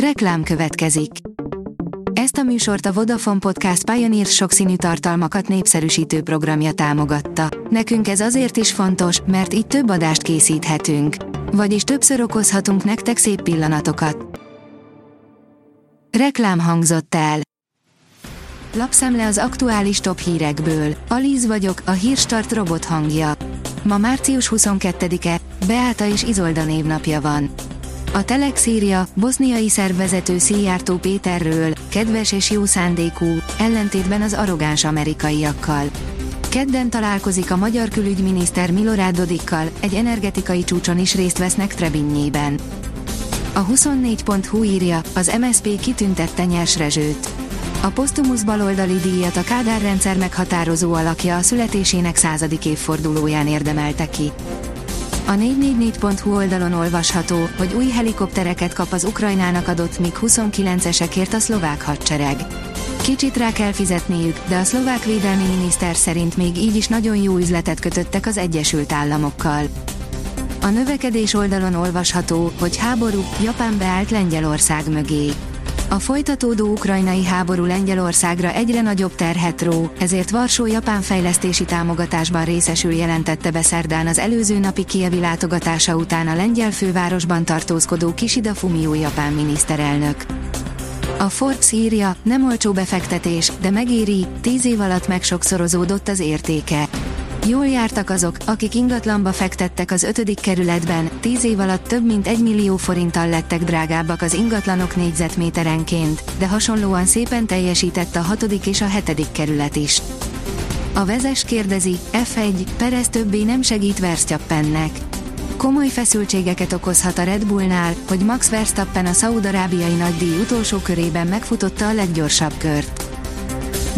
Reklám következik. Ezt a műsort a Vodafone Podcast Pioneer sokszínű tartalmakat népszerűsítő programja támogatta. Nekünk ez azért is fontos, mert így több adást készíthetünk. Vagyis többször okozhatunk nektek szép pillanatokat. Reklám hangzott el. Lapszemle az aktuális top hírekből. Alíz vagyok, a hírstart robot hangja. Ma március 22-e, Beáta és Izolda névnapja van. A Telex írja, boszniai szervezető Szijjártó Péterről, kedves és jó szándékú, ellentétben az arrogáns amerikaiakkal. Kedden találkozik a magyar külügyminiszter Milorad Dodikkal, egy energetikai csúcson is részt vesznek Trebinnyében. A 24.hu írja, az MSP kitüntette Nyers Rezsőt. A posztumusz baloldali díjat a Kádár rendszer meghatározó alakja a születésének századik évfordulóján érdemelte ki. A 444.hu oldalon olvasható, hogy új helikoptereket kap az Ukrajnának adott MiG-29-esekért a szlovák hadsereg. Kicsit rá kell fizetniük, de a szlovák védelmi miniszter szerint még így is nagyon jó üzletet kötöttek az Egyesült Államokkal. A növekedés oldalon olvasható, hogy háború, Japán beállt Lengyelország mögé. A folytatódó ukrajnai háború Lengyelországra egyre nagyobb terhet ró, ezért Varsó japán fejlesztési támogatásban részesül jelentette be szerdán az előző napi kievi látogatása után a lengyel fővárosban tartózkodó Kishida Fumio japán miniszterelnök. A Forbes írja, nem olcsó befektetés, de megéri, tíz év alatt megsokszorozódott az értéke. Jól jártak azok, akik ingatlanba fektettek az 5. kerületben, 10 év alatt több mint 1 millió forinttal lettek drágábbak az ingatlanok négyzetméterenként, de hasonlóan szépen teljesített a 6. és a 7. kerület is. A vezes kérdezi, F1, Perez többé nem segít Verstappennek. Komoly feszültségeket okozhat a Red Bullnál, hogy Max Verstappen a szaudarábiai nagydíj utolsó körében megfutotta a leggyorsabb kört.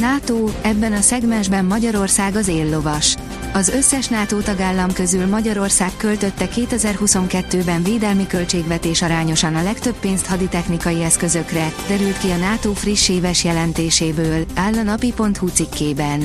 NATO, ebben a szegmensben Magyarország az éllovas. Az összes NATO tagállam közül Magyarország költötte 2022-ben védelmi költségvetés arányosan a legtöbb pénzt haditechnikai eszközökre, derült ki a NATO friss éves jelentéséből, áll a napi.hu cikkében.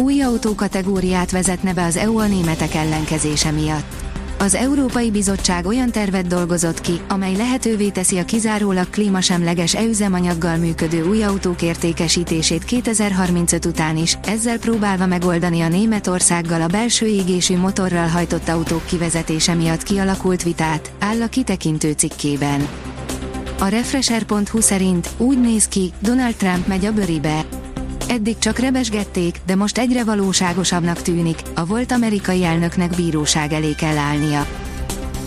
Új autókategóriát vezetne be az EU a németek ellenkezése miatt. Az Európai Bizottság olyan tervet dolgozott ki, amely lehetővé teszi a kizárólag klímasemleges e-üzemanyaggal működő új autók értékesítését 2035 után is, ezzel próbálva megoldani a Németországgal a belső égésű motorral hajtott autók kivezetése miatt kialakult vitát, áll a kitekintő cikkében. A Refresher.hu szerint úgy néz ki, Donald Trump megy a bőribe. Eddig csak rebesgették, de most egyre valóságosabbnak tűnik, a volt amerikai elnöknek bíróság elé kell állnia.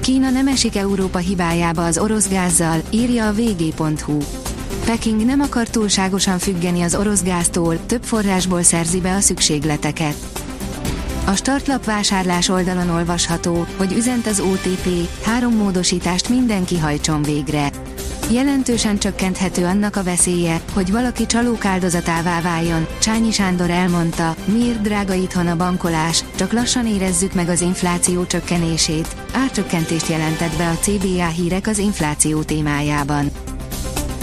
Kína nem esik Európa hibájába az orosz gázzal, írja a vg.hu. Peking nem akar túlságosan függeni az orosz gáztól, több forrásból szerzi be a szükségleteket. A startlap vásárlás oldalon olvasható, hogy üzent az OTP, három módosítást mindenki hajtson végre jelentősen csökkenthető annak a veszélye, hogy valaki csalók áldozatává váljon, Csányi Sándor elmondta, miért drága itthon a bankolás, csak lassan érezzük meg az infláció csökkenését, árcsökkentést jelentett be a CBA hírek az infláció témájában.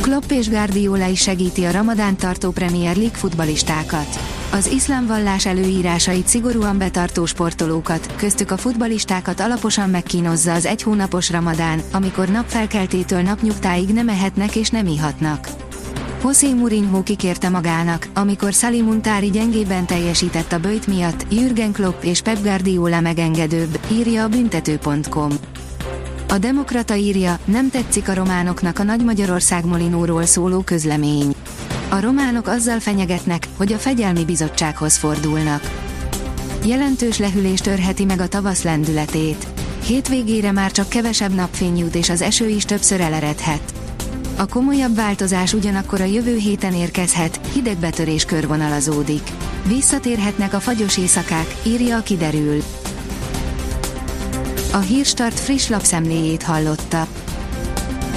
Klopp és Guardiola is segíti a Ramadán tartó Premier League futbalistákat. Az iszlám vallás előírásait szigorúan betartó sportolókat, köztük a futbalistákat alaposan megkínozza az egy hónapos ramadán, amikor napfelkeltétől napnyugtáig nem ehetnek és nem ihatnak. José Mourinho kikérte magának, amikor Salimuntári gyengében teljesített a bőjt miatt, Jürgen Klopp és Pep Guardiola megengedőbb, írja a büntető.com. A Demokrata írja, nem tetszik a románoknak a Nagy Magyarország Molinóról szóló közlemény. A románok azzal fenyegetnek, hogy a fegyelmi bizottsághoz fordulnak. Jelentős lehűlés törheti meg a tavasz lendületét. Hétvégére már csak kevesebb napfény jut és az eső is többször eleredhet. A komolyabb változás ugyanakkor a jövő héten érkezhet, hidegbetörés körvonalazódik. Visszatérhetnek a fagyos éjszakák, írja a kiderül. A Hírstart friss lapszemléjét hallotta.